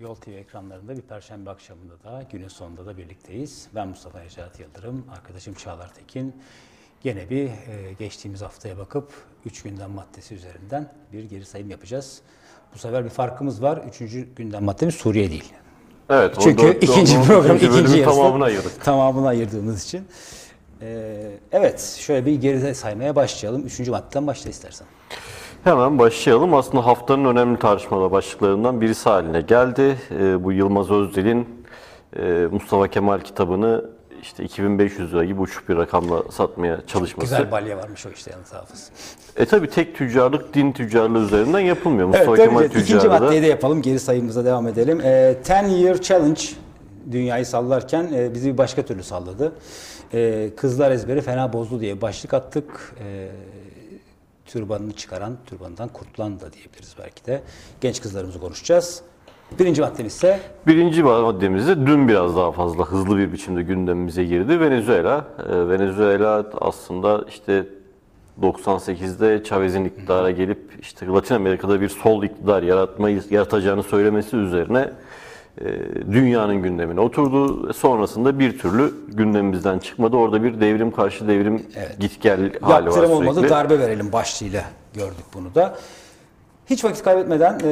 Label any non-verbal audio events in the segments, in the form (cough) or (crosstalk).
Yol TV ekranlarında bir perşembe akşamında da günün sonunda da birlikteyiz. Ben Mustafa Necat Yıldırım, arkadaşım Çağlar Tekin. Gene bir e, geçtiğimiz haftaya bakıp 3 gündem maddesi üzerinden bir geri sayım yapacağız. Bu sefer bir farkımız var. Üçüncü gündem maddemiz Suriye değil. Evet. Çünkü dört- ikinci onun program ikinci ikinci yarısı tamamını ayırdık. Tamamını ayırdığımız için. Ee, evet, şöyle bir geride saymaya başlayalım. Üçüncü maddeden başla istersen. Hemen başlayalım. Aslında haftanın önemli tartışmalı başlıklarından birisi haline geldi. Ee, bu Yılmaz Özdil'in e, Mustafa Kemal kitabını işte 2500 lira gibi uçuk bir rakamla satmaya çalışması. Güzel balya varmış o işte yalnız hafız. E tabi tek tüccarlık din tüccarlığı üzerinden yapılmıyor. Mustafa Evet, Kemal ki. İkinci maddeyi de yapalım. Geri sayımıza devam edelim. Ee, 10 Year Challenge dünyayı sallarken e, bizi bir başka türlü salladı. Ee, kızlar ezberi fena bozdu diye başlık attık. Ee, türbanını çıkaran, türbanından kurtulan da diyebiliriz belki de. Genç kızlarımızı konuşacağız. Birinci maddemiz ise Birinci maddemizde dün biraz daha fazla hızlı bir biçimde gündemimize girdi. Venezuela. Ee, Venezuela aslında işte 98'de Chavez'in iktidara gelip işte Latin Amerika'da bir sol iktidar yaratmayı yaratacağını söylemesi üzerine dünyanın gündemine oturdu. Sonrasında bir türlü gündemimizden çıkmadı. Orada bir devrim karşı devrim git gel hali var yaptırım olmadı sürekli. darbe verelim başlığıyla gördük bunu da. Hiç vakit kaybetmeden e,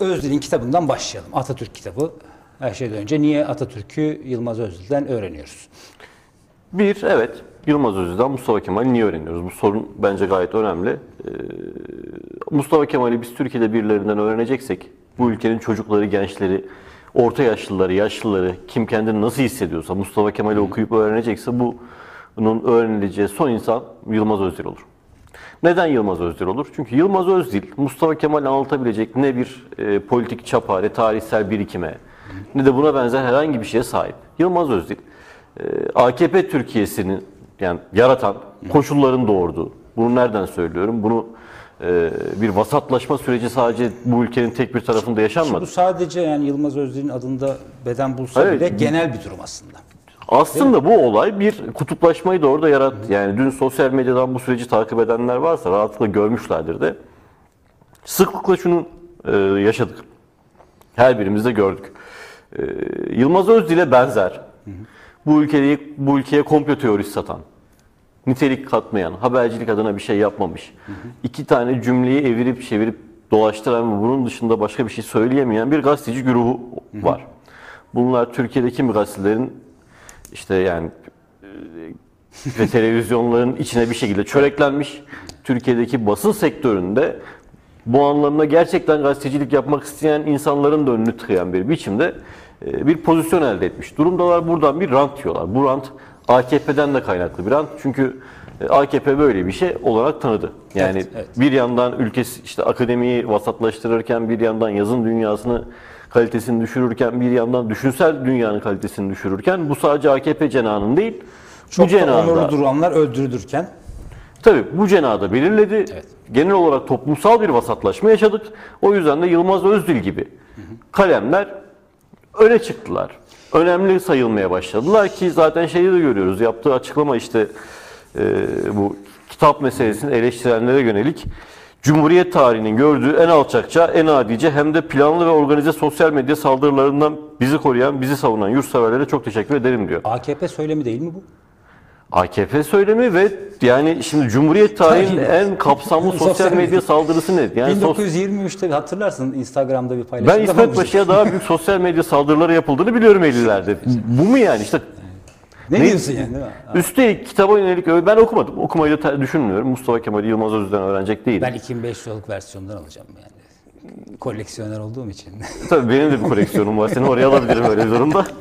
Özdil'in kitabından başlayalım. Atatürk kitabı. Her şeyden önce niye Atatürk'ü Yılmaz Özdil'den öğreniyoruz? Bir, evet. Yılmaz Özil'den Mustafa Kemal'i niye öğreniyoruz? Bu sorun bence gayet önemli. Ee, Mustafa Kemal'i biz Türkiye'de birilerinden öğreneceksek, bu ülkenin çocukları, gençleri, orta yaşlıları, yaşlıları, kim kendini nasıl hissediyorsa, Mustafa Kemal'i okuyup öğrenecekse bu bunun öğrenileceği son insan Yılmaz Özdil olur. Neden Yılmaz Özdil olur? Çünkü Yılmaz Özdil, Mustafa Kemal'i anlatabilecek ne bir e, politik çapa, ne tarihsel birikime, ne de buna benzer herhangi bir şeye sahip. Yılmaz Özdil, e, AKP Türkiye'sinin yani yaratan koşulların doğurduğu. Bunu nereden söylüyorum? Bunu bir vasatlaşma süreci sadece bu ülkenin tek bir tarafında yaşanmadı. bu sadece yani Yılmaz Özdil'in adında beden bulsa Evet. bile genel bir durum aslında. Aslında bu olay bir kutuplaşmayı da orada yarattı. Yani dün sosyal medyadan bu süreci takip edenler varsa rahatlıkla görmüşlerdir de. Sıklıkla şunu e, yaşadık. Her birimiz de gördük. E, Yılmaz Özdil'e benzer. Bu ülkeyi bu ülkeye komplo teorisi satan, nitelik katmayan, habercilik adına bir şey yapmamış. iki tane cümleyi evirip çevirip dolaştıran ve bunun dışında başka bir şey söyleyemeyen bir gazeteci güruhu var. Bunlar Türkiye'deki mi gazetelerin işte yani e, ve televizyonların (laughs) içine bir şekilde çöreklenmiş. Türkiye'deki basın sektöründe bu anlamda gerçekten gazetecilik yapmak isteyen insanların da önünü tıkayan bir biçimde e, bir pozisyon elde etmiş. Durumdalar buradan bir rant diyorlar. Bu rant AKP'den de kaynaklı bir rant. Çünkü e, AKP böyle bir şey olarak tanıdı. Yani Evet, evet. bir yandan ülkesi işte akademiyi vasatlaştırırken bir yandan yazın dünyasını kalitesini düşürürken bir yandan düşünsel dünyanın kalitesini düşürürken bu sadece AKP cenahının değil Çok bu da cenahında onurlu duranlar öldürülürken tabii bu cenahda belirledi. Evet. Genel olarak toplumsal bir vasatlaşma yaşadık. O yüzden de Yılmaz Özdil gibi kalemler öne çıktılar. Önemli sayılmaya başladılar ki zaten şeyi de görüyoruz. Yaptığı açıklama işte e, bu kitap meselesini eleştirenlere yönelik Cumhuriyet tarihinin gördüğü en alçakça, en adice hem de planlı ve organize sosyal medya saldırılarından bizi koruyan, bizi savunan yurtseverlere çok teşekkür ederim diyor. AKP söylemi değil mi bu? AKP söylemi ve yani şimdi Cumhuriyet tarihinin en kapsamlı (laughs) Sosyal medya saldırısı ne? Yani sos- 1923'te hatırlarsın Instagram'da bir paylaşım. ben İsmet Paşa'ya daha büyük sosyal medya saldırıları yapıldığını biliyorum 50'lerde. (laughs) Bu mu yani işte Ne, Ne- diyorsun yani değil mi? üstelik kitaba yönelik ben okumadım. Okumayı da düşünmüyorum. Mustafa Kemal Yılmaz Özden öğrenecek değilim. Ben 2500 liralık versiyondan alacağım yani. Koleksiyoner olduğum için. Tabii benim de bir koleksiyonum var. Seni oraya alabilirim öyle bir durumda. (laughs)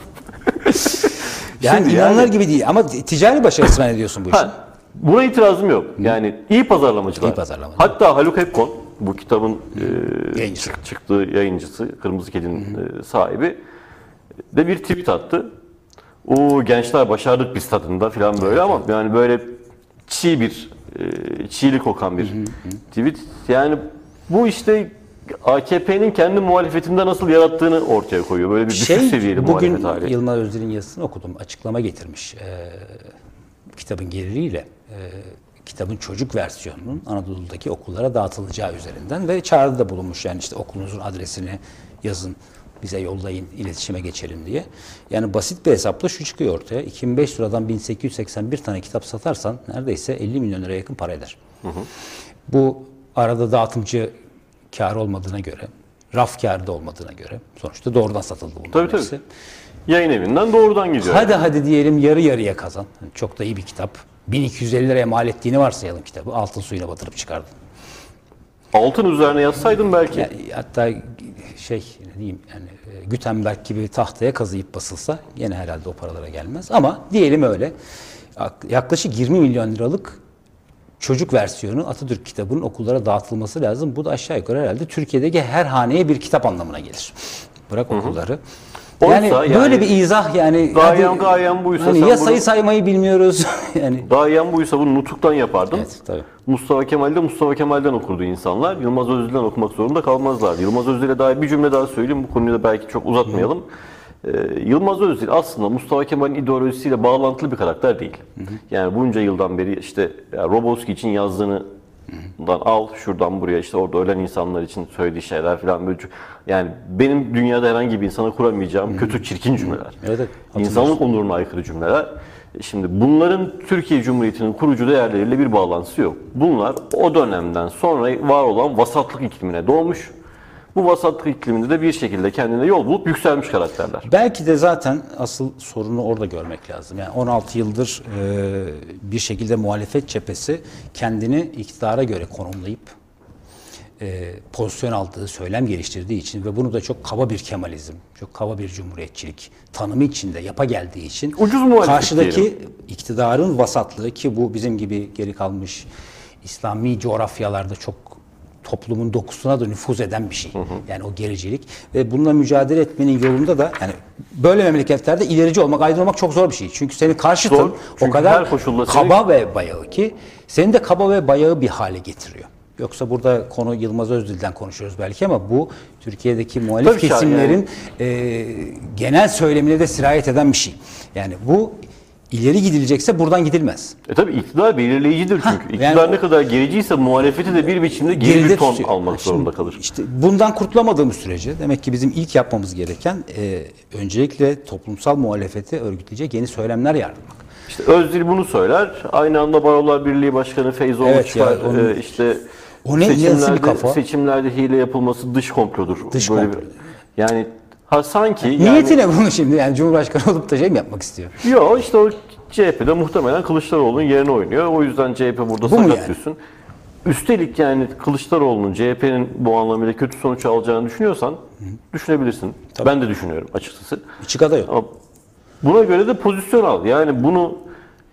Yani Şimdi inanılır yani- gibi değil ama ticari başarısı (laughs) zannediyorsun bu işin. Ha, buna itirazım yok. Yani iyi pazarlamacılar. İyi pazarlamacı. Hatta Haluk Hepkon bu kitabın e, Yayıncısı. çık- çıktığı yayıncısı, Kırmızı Kedi'nin e, sahibi de bir tweet attı. O gençler başardık biz tadında falan böyle ama yani böyle çiğ bir e, çiğlik kokan bir tweet. Yani bu işte AKP'nin kendi muhalefetinde nasıl yarattığını ortaya koyuyor. Böyle bir düşük Şey, seviyeli bugün muhalefet hali. Yılmaz Özdil'in yazısını okudum. Açıklama getirmiş. Ee, kitabın geliriyle e, kitabın çocuk versiyonunun Anadolu'daki okullara dağıtılacağı üzerinden ve çağrıda bulunmuş. Yani işte okulunuzun adresini yazın bize yollayın iletişime geçelim diye. Yani basit bir hesapla şu çıkıyor ortaya. 2500 liradan 1881 tane kitap satarsan neredeyse 50 milyon liraya yakın para eder. Bu arada dağıtımcı kar olmadığına göre, raf kârı da olmadığına göre sonuçta doğrudan satıldı bunların Tabii, tabii. hepsi. Yayın evinden doğrudan gidiyor. Hadi hadi diyelim yarı yarıya kazan. Çok da iyi bir kitap. 1250 liraya mal ettiğini varsayalım kitabı. Altın suyuna batırıp çıkardın. Altın üzerine yazsaydın belki. Yani hatta şey ne diyeyim yani e, Gutenberg gibi tahtaya kazıyıp basılsa yine herhalde o paralara gelmez. Ama diyelim öyle. Yak- Yaklaşık 20 milyon liralık çocuk versiyonu Atatürk kitabının okullara dağıtılması lazım. Bu da aşağı yukarı herhalde Türkiye'deki her haneye bir kitap anlamına gelir. Bırak okulları. Oysa Yani, yani böyle bir izah yani gayem hadi- gayem buysa hani ya sayı saymayı bilmiyoruz (laughs) yani. Dayen buysa bunu nutuktan yapardın. Evet tabii. Mustafa Kemal'de Mustafa Kemal'den okurdu insanlar. Yılmaz Özdil'den okumak zorunda kalmazlardı. Yılmaz Özdil'e dair bir cümle daha söyleyeyim. Bu konuyu da belki çok uzatmayalım. Ee, Yılmaz Özdil aslında Mustafa Kemal'in ideolojisiyle bağlantılı bir karakter değil. Yani bunca yıldan beri işte ya Roboski için yazdığını dan al şuradan buraya işte orada ölen insanlar için söylediği şeyler falan böyle. Yani benim dünyada herhangi bir insana kuramayacağım kötü çirkin cümleler. Evet, evet. İnsanlık onuruna aykırı cümleler. Şimdi bunların Türkiye Cumhuriyeti'nin kurucu değerleriyle bir bağlantısı yok. Bunlar o dönemden sonra var olan vasatlık iklimine doğmuş. Bu vasatlık ikliminde de bir şekilde kendine yol bulup yükselmiş karakterler. Belki de zaten asıl sorunu orada görmek lazım. Yani 16 yıldır e, bir şekilde muhalefet cephesi kendini iktidara göre konumlayıp e, pozisyon aldığı, söylem geliştirdiği için ve bunu da çok kaba bir Kemalizm, çok kaba bir cumhuriyetçilik tanımı içinde yapa geldiği için Ucuz karşıdaki diyelim. iktidarın vasatlığı ki bu bizim gibi geri kalmış İslami coğrafyalarda çok toplumun dokusuna da nüfuz eden bir şey. Yani o gericilik ve bununla mücadele etmenin yolunda da yani böyle memleketlerde ilerici olmak, aydın olmak çok zor bir şey. Çünkü senin karşıtın Zor. o kadar kaba ve bayağı ki seni de kaba ve bayağı bir hale getiriyor. Yoksa burada konu Yılmaz Özdil'den konuşuyoruz belki ama bu Türkiye'deki muhalif Tabii ki yani. kesimlerin e, genel söylemine de sirayet eden bir şey. Yani bu ileri gidilecekse buradan gidilmez. E tabi iktidar belirleyicidir çünkü. yani İktidar o- ne kadar gericiyse muhalefeti de bir biçimde geri bir ton tutuyor. almak Şimdi zorunda kalır. İşte bundan kurtulamadığımız sürece demek ki bizim ilk yapmamız gereken e, öncelikle toplumsal muhalefeti örgütleyecek yeni söylemler yaratmak. İşte Özdil bunu söyler. Aynı anda Barolar Birliği Başkanı Feyzoğlu Evet çıkar. ya, onun- Ee, işte O ne- nasıl bir seçimlerde, kafa? seçimlerde hile yapılması dış komplodur. Dış Böyle komplo. bir- yani ha sanki yani, Niyeti ne bunun şimdi? Yani Cumhurbaşkanı olup da şey mi yapmak istiyor? Yok işte o CHP'de muhtemelen Kılıçdaroğlu'nun yerine oynuyor. O yüzden CHP burada Bu sakat yani? düşsün. Üstelik yani Kılıçdaroğlu'nun CHP'nin bu anlamıyla kötü sonuç alacağını düşünüyorsan düşünebilirsin. Ben de düşünüyorum açıkçası. İçi kadar yok. Ama buna göre de pozisyon al. Yani bunu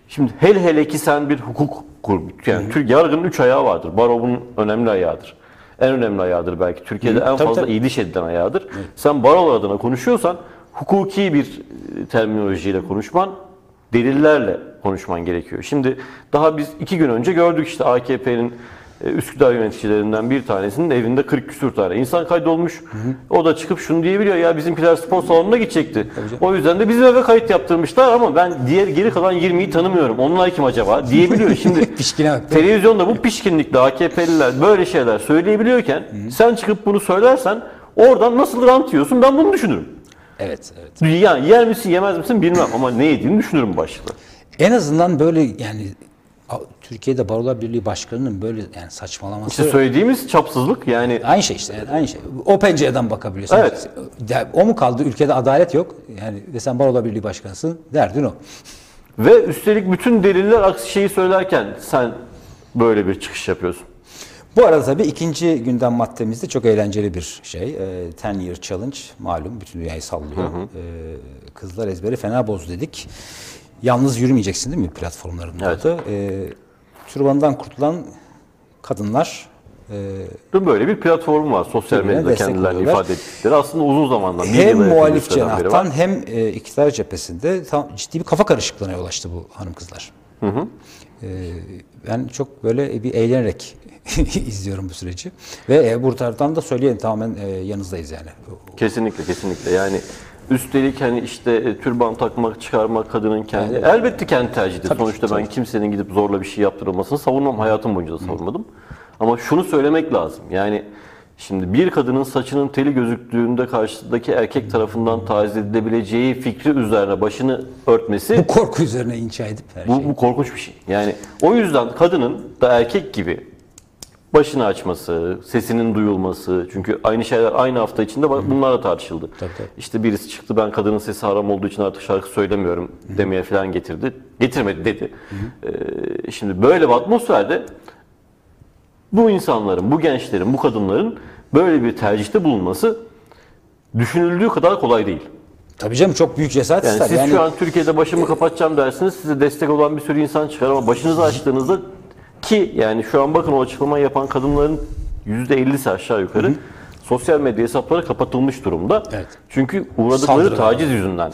şimdi hele hele ki sen bir hukuk kur. Yani Türk yargının üç ayağı vardır. Baro bunun önemli ayağıdır. En önemli ayağıdır belki. Türkiye'de en tabii, fazla tabii. iyi diş edilen ayağıdır. Sen barolar adına konuşuyorsan hukuki bir e, terminolojiyle konuşman, delillerle konuşman gerekiyor. Şimdi daha biz iki gün önce gördük işte AKP'nin Üsküdar yöneticilerinden bir tanesinin evinde 40 küsür tane insan kaydolmuş. O da çıkıp şunu diyebiliyor ya bizimkiler spor salonuna gidecekti. O yüzden de bizim eve kayıt yaptırmışlar ama ben diğer geri kalan 20'yi tanımıyorum. Onlar kim acaba diyebiliyor. Şimdi (laughs) Pişkine bak, televizyonda bu pişkinlikle AKP'liler böyle şeyler söyleyebiliyorken sen çıkıp bunu söylersen oradan nasıl rant yiyorsun ben bunu düşünürüm. Evet, evet. Yani yer misin yemez misin bilmem ama ne yediğini düşünürüm başta. En azından böyle yani Türkiye'de Barolar Birliği Başkanı'nın böyle yani saçmalaması İşte söylediğimiz çapsızlık yani aynı şey işte aynı şey. O pencereden bakabiliyorsun. Evet. O mu kaldı? Ülkede adalet yok. Yani ve sen Barolar Birliği Başkanısın. Derdin o. ve üstelik bütün deliller aksi şeyi söylerken sen böyle bir çıkış yapıyorsun. Bu arada tabii ikinci gündem maddemizde çok eğlenceli bir şey. Ee, 10 Year Challenge malum bütün dünyayı sallıyor. Ee, kızlar ezberi fena boz dedik. Yalnız yürümeyeceksin değil mi platformların Evet. adı? Ee, türbandan kurtulan kadınlar e, Dün böyle bir platform var sosyal medyada kendilerini ifade ettikleri. Aslında uzun zamandan hem muhalif cenahtan hem e, iktidar cephesinde tam ciddi bir kafa karışıklığına yol açtı bu hanım kızlar. Ee, ben çok böyle bir eğlenerek (laughs) izliyorum bu süreci. Ve e, bu taraftan da söyleyelim tamamen e, yanınızdayız yani. Kesinlikle kesinlikle yani üstelik hani işte e, türban takmak çıkarmak kadının kendi elbette kendi tercihidir. Tabii Sonuçta ben tabii kimsenin gidip zorla bir şey yaptırılmasını savunmam hayatım boyunca da savunmadım. Ama şunu söylemek lazım yani Şimdi bir kadının saçının teli gözüktüğünde karşıdaki erkek tarafından taciz edilebileceği fikri üzerine başını örtmesi Bu korku üzerine inşa edip her bu, şeyi. bu korkunç bir şey. Yani o yüzden kadının da erkek gibi başını açması, sesinin duyulması. Çünkü aynı şeyler aynı hafta içinde bak- bunlar da tartışıldı. Tabii, tabii. İşte birisi çıktı ben kadının sesi haram olduğu için artık şarkı söylemiyorum demeye falan getirdi. Getirmedi dedi. Ee, şimdi böyle bir atmosferde bu insanların, bu gençlerin, bu kadınların böyle bir tercihte bulunması düşünüldüğü kadar kolay değil. Tabii canım çok büyük cesaret Yani ister. siz Yani şu an Türkiye'de başımı kapatacağım dersiniz. Size destek olan bir sürü insan çıkar ama başınızı açtığınızda ki yani şu an bakın o açıklamayı yapan kadınların %50'si aşağı yukarı sosyal medya hesapları kapatılmış durumda. Evet. Çünkü uğradıkları Saldırılar taciz yüzünden.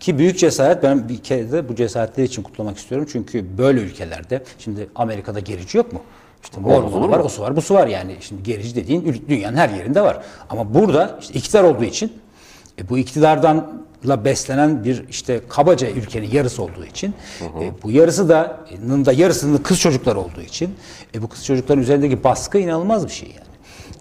Ki büyük cesaret ben bir kere de bu cesaretleri için kutlamak istiyorum. Çünkü böyle ülkelerde şimdi Amerika'da gerici yok mu? İşte Mormonu var, mu? o su var, bu su var yani. Şimdi gerici dediğin dünyanın her yerinde var. Ama burada işte iktidar olduğu için e, bu iktidardanla beslenen bir işte kabaca ülkenin yarısı olduğu için e, bu yarısı da da yarısının kız çocuklar olduğu için e, bu kız çocukların üzerindeki baskı inanılmaz bir şey yani.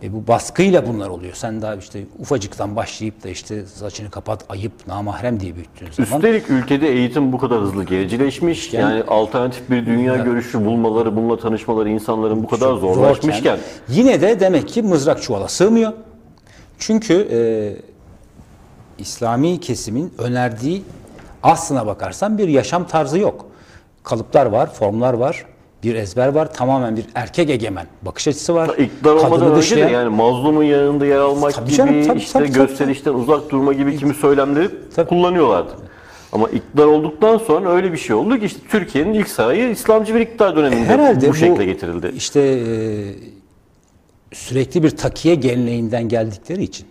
E bu baskıyla bunlar oluyor. Sen daha işte ufacıktan başlayıp da işte saçını kapat, ayıp, namahrem diye büyüttüğün zaman. Üstelik ülkede eğitim bu kadar hızlı gericileşmiş. Yani, alternatif bir dünya görüşü bulmaları, bununla tanışmaları insanların bu kadar zorlaşmışken yine de demek ki mızrak çuvala sığmıyor. Çünkü e, İslami kesimin önerdiği aslına bakarsan bir yaşam tarzı yok. Kalıplar var, formlar var, bir ezber var. Tamamen bir erkek egemen bakış açısı var. İktidar olmadan önce de yani mazlumun yanında yer almak Tabii gibi, canım, tabii, işte tabii, tabii, gösterişten uzak durma gibi kimi söylemleri Tabii. kullanıyorlardı. Ama iktidar olduktan sonra öyle bir şey oldu ki işte Türkiye'nin ilk sarayı İslamcı bir iktidar döneminde Herhalde bu, bu şekle getirildi. İşte e, sürekli bir takiye geleneğinden geldikleri için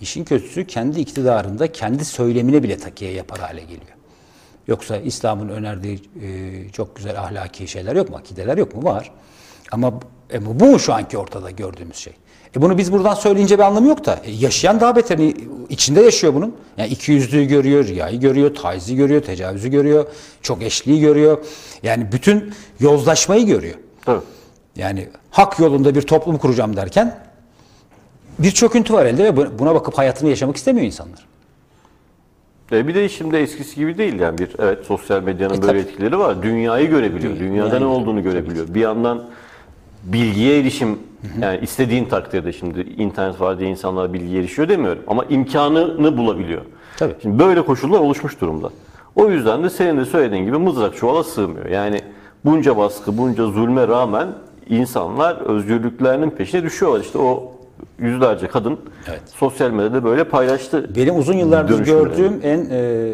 işin kötüsü kendi iktidarında kendi söylemine bile takiye yapar hale geliyor. Yoksa İslam'ın önerdiği e, çok güzel ahlaki şeyler yok mu? Akideler yok mu? Var. Ama e, bu mu şu anki ortada gördüğümüz şey? E bunu biz buradan söyleyince bir anlamı yok da e, yaşayan daha beterini içinde yaşıyor bunun. Yani iki yüzlüğü görüyor, riyayı görüyor, taizi görüyor, tecavüzü görüyor, çok eşliği görüyor. Yani bütün yozlaşmayı görüyor. Tabii. Yani hak yolunda bir toplum kuracağım derken bir çöküntü var elde ve bu- buna bakıp hayatını yaşamak istemiyor insanlar. E bir de şimdi eskisi gibi değil yani bir evet sosyal medyanın E böyle tabii. etkileri var. Dünyayı görebiliyor. Dünya- Dünyada dünyayı ne olduğunu görebiliyor. Bir yandan bilgiye erişim yani istediğin takdirde şimdi internet var diye insanlar bilgiye erişiyor demiyorum ama imkanını bulabiliyor. Tabii. Şimdi böyle koşullar oluşmuş durumda. O yüzden de senin de söylediğin gibi mızrak çuvala sığmıyor. Yani bunca baskı, bunca zulme rağmen insanlar özgürlüklerinin peşine düşüyorlar. İşte o yüzlerce kadın Evet. sosyal medyada böyle paylaştı. Benim uzun yıllardır gördüğüm en e,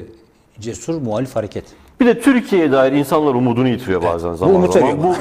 cesur muhalif hareket. Bir de Türkiye'ye dair insanlar umudunu yitiriyor bazen zaman umut zaman. Bu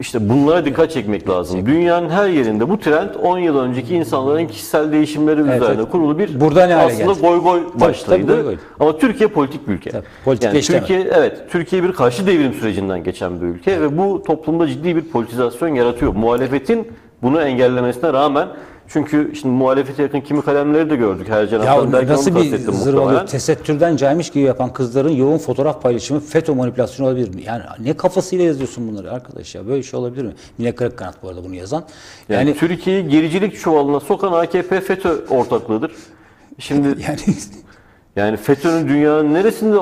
işte bunlara dikkat çekmek lazım. Dünyanın her yerinde bu trend 10 yıl önceki insanların kişisel değişimleri üzerine evet. kurulu bir Burada ne aslında geldi? goy goy başlığıydı. tabii, goy goy. Ama Türkiye politik bir ülke. Tabii, yani Türkiye evet Türkiye bir karşı devrim sürecinden geçen bir ülke ve bu toplumda ciddi bir politizasyon yaratıyor. Muhalefetin bunu engellemesine rağmen çünkü şimdi muhalefete yakın kimi kalemleri de gördük. Ercan Ya Aktan belki nasıl bir kastettim zırvalı muhtemelen. tesettürden caymış gibi yapan kızların yoğun fotoğraf paylaşımı FETÖ manipülasyonu olabilir mi? Yani ne kafasıyla yazıyorsun bunları arkadaş ya? Böyle şey olabilir mi? Mine Kırıkkanat bu arada bunu yazan. Yani, Yani, Türkiye'yi gericilik çuvalına sokan AKP FETÖ ortaklığıdır. Şimdi (laughs) yani yani FETÖ'nün dünyanın neresinde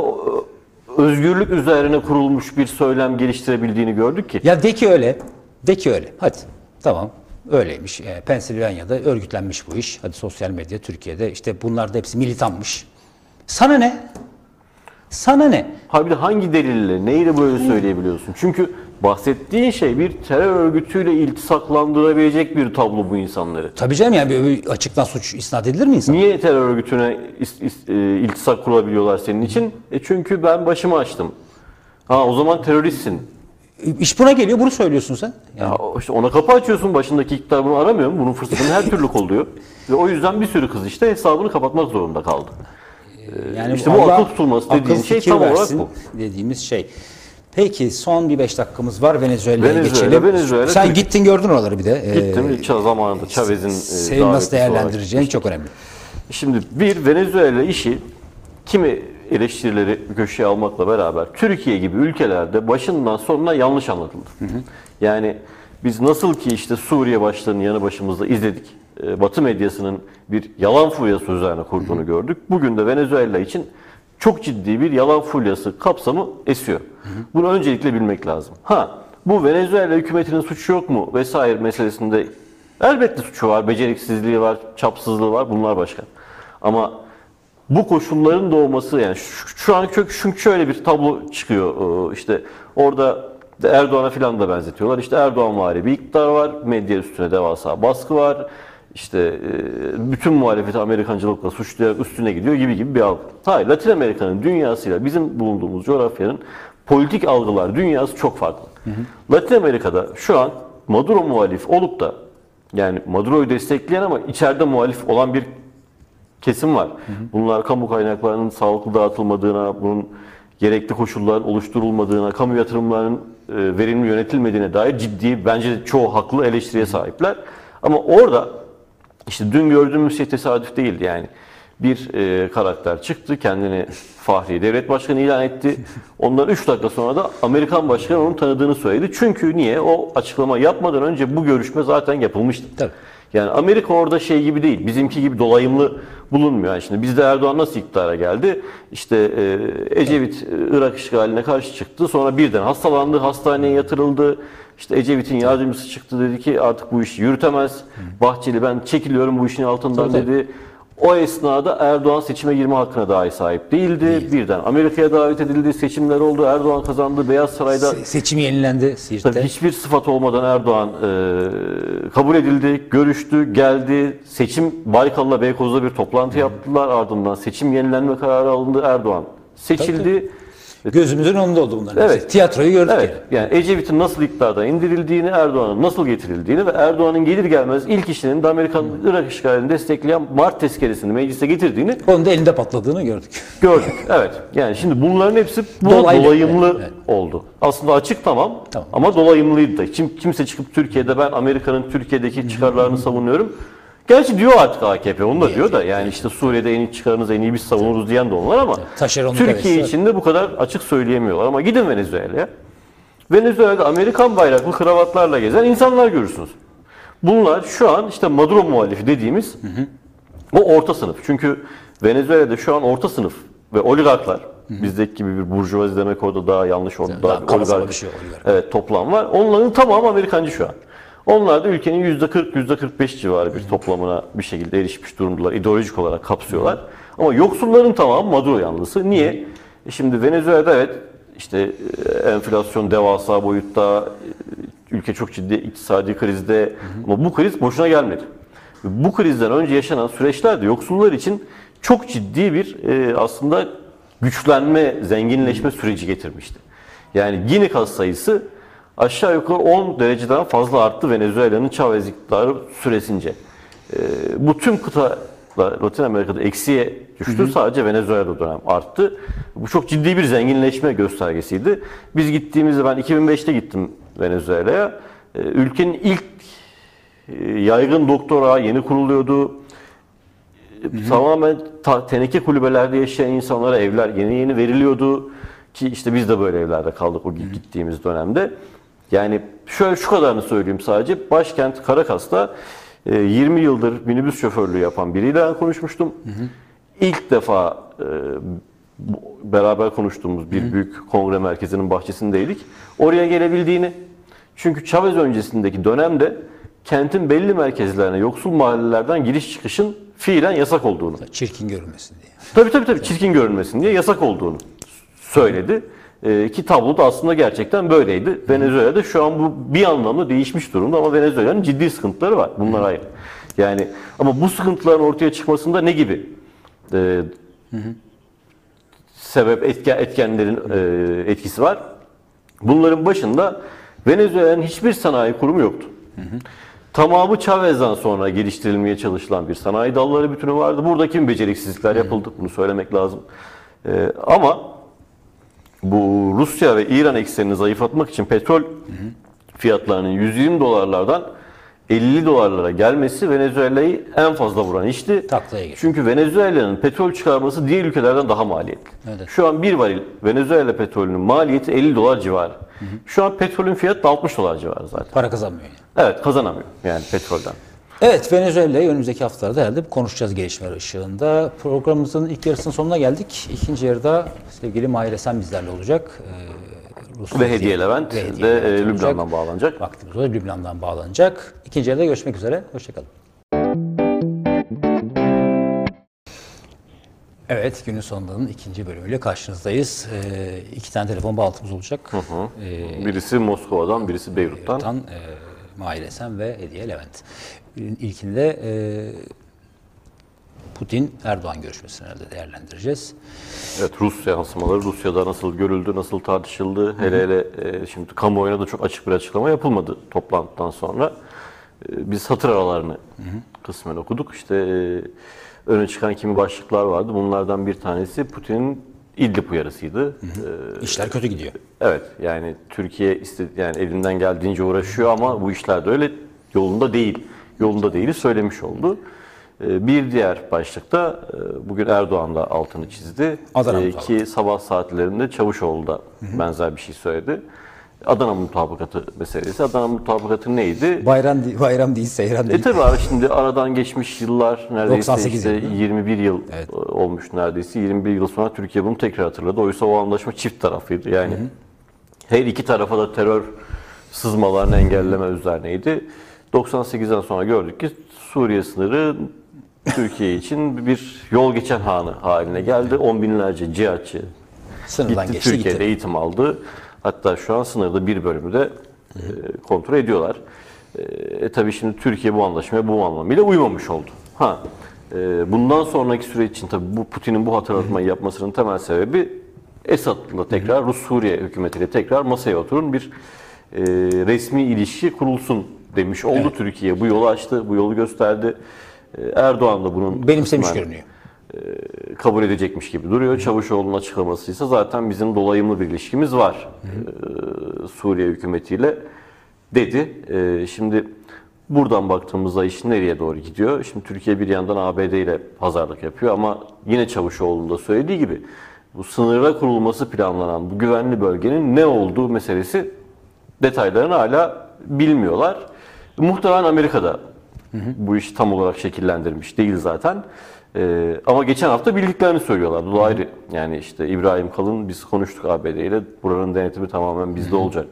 özgürlük üzerine kurulmuş bir söylem geliştirebildiğini gördük ki. Ya de ki öyle. De ki öyle. Hadi. Tamam. Öyleymiş. E, Pensilvanya'da örgütlenmiş bu iş. Hadi sosyal medya Türkiye'de işte bunlar da hepsi militanmış. Sana ne? Sana ne? Hayır bir de hangi delille, neyle böyle söyleyebiliyorsun? Çünkü bahsettiğin şey bir terör örgütüyle iltisaklandırabilecek bir tablo bu insanları. Tabii canım yani böyle açıktan suç isnat edilir mi insan? Niye terör örgütüne is- is- e, iltisak kurabiliyorlar senin için? E çünkü ben başımı açtım. Ha o zaman teröristsin. İş buna geliyor bunu söylüyorsun sen. Yani Ya işte ona kapı açıyorsun başındaki iktidar bunu aramıyor mu? Bunun fırsatını her türlü kolluyor. (laughs) Ve o yüzden bir sürü kız işte hesabını kapatmak zorunda kaldı. Yani İşte bu Allah akıl tutulması dediğin akıl şey tam olarak bu. Dediğimiz şey. Peki son bir beş dakikamız var Venezuela'ya Venezuela, geçelim. Venezuela, Sen Türkiye. gittin gördün oraları bir de. Ee, Gittim ça- zamanında Chavez'in e, Senin nasıl davetlisi olarak değerlendireceğin çok önemli. Şimdi bir Venezuela işi kimi eleştirileri köşeye almakla beraber Türkiye gibi ülkelerde başından sonuna yanlış anlatıldı. Yani biz nasıl ki işte Suriye başlarının yanı başımızda izledik. e, Batı medyasının bir yalan furyası üzerine kurduğunu gördük. Bugün de Venezuela için çok ciddi bir yalan furyası kapsamı esiyor. Bunu öncelikle bilmek lazım. Ha, bu Venezuela hükümetinin suçu yok mu vesaire meselesinde elbette suçu var, beceriksizliği var, çapsızlığı var. Bunlar başka. Ama bu koşulların doğması yani şu, şu an kök çünkü şöyle bir tablo çıkıyor Ee, işte orada Erdoğan'a filan da benzetiyorlar. İşte Erdoğan vari bir iktidar var, medya üstüne devasa baskı var. İşte e, bütün muhalefeti Amerikancılıkla suçlayarak üstüne gidiyor gibi gibi bir algı. Hayır, Latin Amerika'nın dünyasıyla bizim bulunduğumuz coğrafyanın politik algılar dünyası çok farklı. Latin Amerika'da şu an Maduro muhalif olup da yani Maduro'yu destekleyen ama içeride muhalif olan bir kesim var. Bunlar kamu kaynaklarının sağlıklı dağıtılmadığına, bunun gerekli koşulların oluşturulmadığına, kamu yatırımlarının e, verimli yönetilmediğine dair ciddi, bence çoğu haklı eleştiriye sahipler. Ama orada işte dün gördüğümüz şey tesadüf değildi yani. Bir e, karakter çıktı, kendini Fahri Devlet Başkanı ilan etti. (laughs) Ondan 3 dakika sonra da Amerikan Başkanı onu tanıdığını söyledi. Çünkü niye? O açıklama yapmadan önce bu görüşme zaten yapılmıştı. Tabii. Yani Amerika orada şey gibi değil, bizimki gibi dolayımlı bulunmuyor. Yani şimdi bizde Erdoğan nasıl iktidara geldi? İşte e, Ecevit e, Irak işgaline karşı çıktı. Sonra birden hastalandı, hastaneye yatırıldı. İşte Ecevit'in yardımcısı çıktı dedi ki artık bu işi yürütemez. Bahçeli ben çekiliyorum bu işin altından dedi. O esnada Erdoğan seçime girme hakkına dahi sahip değildi. Birden Amerika'ya davet edildi, seçimler oldu. Erdoğan kazandı. Beyaz Saray'da Se- seçim yenilendi Siirt'te. Tabii hiçbir sıfat olmadan Erdoğan e, kabul edildi, görüştü, geldi. Seçim Baykal'la Beykoz'da bir toplantı yaptılar. Ardından seçim yenilenme kararı alındı. Erdoğan seçildi. Gözümüzün önünde oldu bunlar. Evet. hepsi. Tiyatroyu gördük Evet, yani. yani Ecevit'in nasıl iktidarda indirildiğini, Erdoğan'ın nasıl getirildiğini ve Erdoğan'ın gelir gelmez ilk işinin de Amerikan Irak işgalini destekleyen Mart tezkeresini meclise getirdiğini Onun da elinde patladığını gördük. gördük. Evet. Yani şimdi bunların hepsi bu Dolaylı. dolayımlı Evet, oldu. Aslında açık tamam, Tamam. ama dolayımlıydı da. Kim, kimse çıkıp Türkiye'de ben Amerika'nın Türkiye'deki çıkarlarını savunuyorum. Gerçi diyor artık AKP onu da diyor da yani işte Suriye'de en iyi çıkarınızı en iyi biz savunuruz diyen de onlar ama Türkiye var. içinde bu kadar açık söyleyemiyorlar ama gidin Venezuela'ya. Venezuela'da Amerikan bayraklı kravatlarla gezen insanlar görürsünüz. Bunlar şu an işte Maduro muhalifi dediğimiz o orta sınıf. Çünkü Venezuela'da şu an orta sınıf ve oligarklar bizdeki gibi bir burjuvazi demek orada daha yanlış orada Daha daha kamusal oligark- bir şey oligark. Evet toplam var. Onların tamamı Amerikancı şu an. Onlar da ülkenin %40 %45 civarı bir toplamına bir şekilde erişmiş durumdalar. İdeolojik olarak kapsıyorlar. Ama yoksulların tamamı Maduro yanlısı. Niye? E Şimdi Venezuela'da evet işte e, enflasyon devasa boyutta, e, ülke çok ciddi iktisadi krizde ama bu kriz boşuna gelmedi. Bu krizden önce yaşanan süreçlerde yoksullar için çok ciddi bir e, aslında güçlenme, zenginleşme süreci getirmişti. Yani Gini kas sayısı aşağı yukarı 10 dereceden fazla arttı Venezuela'nın Chavez iktidarı süresince. E, bu tüm kıta Latin Amerika'da eksiye düştü. Sadece Venezuela'da dönem arttı. Bu çok ciddi bir zenginleşme göstergesiydi. Biz gittiğimizde ben 2005'te gittim Venezuela'ya. E, Ülkenin ilk e, yaygın doktora yeni kuruluyordu. E, Tamamen ta- teneke kulübelerde yaşayan insanlara evler yeni yeni veriliyordu. Ki işte biz de böyle evlerde kaldık o gittiğimiz dönemde. Yani şöyle şu kadarını söyleyeyim sadece. Başkent Karakas'ta e, 20 yıldır minibüs şoförlüğü yapan biriyle konuşmuştum. İlk defa e, beraber konuştuğumuz bir büyük kongre merkezinin bahçesindeydik. Oraya gelebildiğini çünkü Chavez öncesindeki dönemde kentin belli merkezlerine yoksul mahallelerden giriş çıkışın fiilen yasak olduğunu. Çirkin görünmesin diye. Tabii tabii tabii çirkin görünmesin diye yasak olduğunu söyledi. Ee, ki tablo da aslında gerçekten böyleydi. Venezuela'da şu an bu bir anlamda değişmiş durumda ama Venezuela'nın ciddi sıkıntıları var. Bunlar ayrı. Yani ama bu sıkıntıların ortaya çıkmasında ne gibi e, sebep etken, etkenlerin e, etkisi var? Bunların başında Venezuela'nın hiçbir sanayi kurumu yoktu. Tamamı Chavez'den sonra geliştirilmeye çalışılan bir sanayi dalları bütünü vardı. Burada kim beceriksizlikler yapıldı bunu söylemek lazım. Ee, ama bu Rusya ve İran eksenini zayıflatmak için petrol fiyatlarının 120 dolarlardan 50 dolarlara gelmesi Venezuela'yı en fazla vuran işti. Taklaya geçti. Çünkü Venezuela'nın petrol çıkarması diğer ülkelerden daha maliyetli. Evet. Şu an bir varil Venezuela petrolünün maliyeti 50 dolar civarı. Şu an petrolün fiyatı da 60 dolar civarı zaten. Para kazanmıyor yani. Evet kazanamıyor yani petrolden. Evet, Venezuela'yı önümüzdeki haftalarda herhalde konuşacağız gelişmeler ışığında. Programımızın ilk yarısının sonuna geldik. İkinci yarıda sevgili Mahir Esen bizlerle olacak. Ee, Rus Ve Hediye Levent ve Hediye Levent e, olacak. Lübnan'dan bağlanacak. Vaktimiz oldu. Lübnan'dan bağlanacak. İkinci yarıda görüşmek üzere. Hoşçakalın. Evet, günün sonundanın ikinci bölümüyle karşınızdayız. Ee, iki tane telefon bağlantımız olacak. Ee, Birisi Moskova'dan, birisi Beyrut'tan. Tan, e, Mahir Esen ve Hediye Levent. İlkinde e, Putin-Erdoğan görüşmesini herhalde değerlendireceğiz. Evet Rus yansımaları Rusya'da nasıl görüldü, nasıl tartışıldı. Hele hele e, şimdi kamuoyuna da çok açık bir açıklama yapılmadı toplantıdan sonra. E, biz satır aralarını kısmen okuduk. İşte e, öne çıkan kimi başlıklar vardı. Bunlardan bir tanesi Putin'in İdlib uyarısıydı. E, İşler kötü gidiyor. Evet yani Türkiye istedi, yani elinden geldiğince uğraşıyor ama bu işler de öyle yolunda değil. Yolunda değili söylemiş oldu. Ee, Bir diğer başlıkta e, bugün Erdoğan da altını çizdi. Adana Ee. Ki sabah saatlerinde Çavuşoğlu da benzer bir şey söyledi. Adana mutabakatı meselesi. Adana mutabakatı neydi? Bayram, değil- bayram değil, seyran E değil. tabi abi şimdi aradan geçmiş yıllar neredeyse 98 işte yıl, değil mi? 21 yıl e, olmuş neredeyse. 21 yıl sonra Türkiye bunu tekrar hatırladı. Oysa o anlaşma çift tarafıydı. Yani her iki tarafa da terör sızmalarını engelleme üzerineydi. 98'den sonra gördük ki Suriye sınırı Türkiye için bir yol geçen hanı haline geldi. On binlerce cihatçı Sınırdan gitti geçti Türkiye'de gitti. eğitim aldı. Hatta şu an sınırda bir bölümü de e, kontrol ediyorlar. E, e tabii şimdi Türkiye bu anlaşmaya bu anlamıyla uymamış oldu. Ha, e, bundan sonraki süreç için tabii bu Putin'in bu hatırlatmayı yapmasının temel sebebi Esad'la tekrar Rus Suriye hükümetiyle tekrar masaya oturun bir e, resmi ilişki kurulsun demiş oldu Türkiye. Bu yolu açtı, bu yolu gösterdi. E, Erdoğan da bunun Benimsemiş kısmen- görünüyor. kabul edecekmiş gibi duruyor. Çavuşoğlu'nun açıklamasıysa zaten bizim dolayımlı bir ilişkimiz var ee, Suriye hükümetiyle dedi. Ee, şimdi buradan baktığımızda iş nereye doğru gidiyor? Şimdi Türkiye bir yandan ABD ile pazarlık yapıyor ama yine Çavuşoğlu'nun da söylediği gibi bu sınıra kurulması planlanan bu güvenli bölgenin ne olduğu meselesi detaylarını hala bilmiyorlar. Muhtemelen Amerika'da bu işi tam olarak şekillendirmiş değil zaten. Ee, ama geçen hafta bildiklerini söylüyorlar. Bu ayrı. Yani işte İbrahim Kalın biz konuştuk ABD ile buranın denetimi tamamen bizde olacak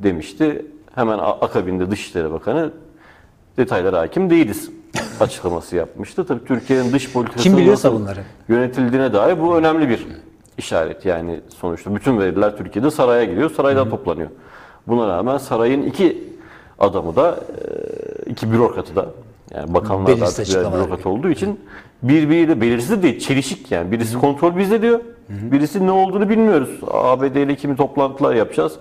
demişti. Hemen akabinde Dışişleri Bakanı detaylara hakim değiliz (laughs) açıklaması yapmıştı. Tabii Türkiye'nin dış politikası Kim biliyorsa nasıl bunları? yönetildiğine dair bu önemli bir işaret. Yani sonuçta bütün veriler Türkiye'de saraya geliyor, sarayda toplanıyor. Buna rağmen sarayın iki adamı da, e, iki bürokratı da, yani bakanlar da artık birer bürokrat olduğu için birbiriyle belirsiz değil, çelişik yani. Birisi kontrol bizde diyor, birisi ne olduğunu bilmiyoruz. ABD ile kimi toplantılar yapacağız.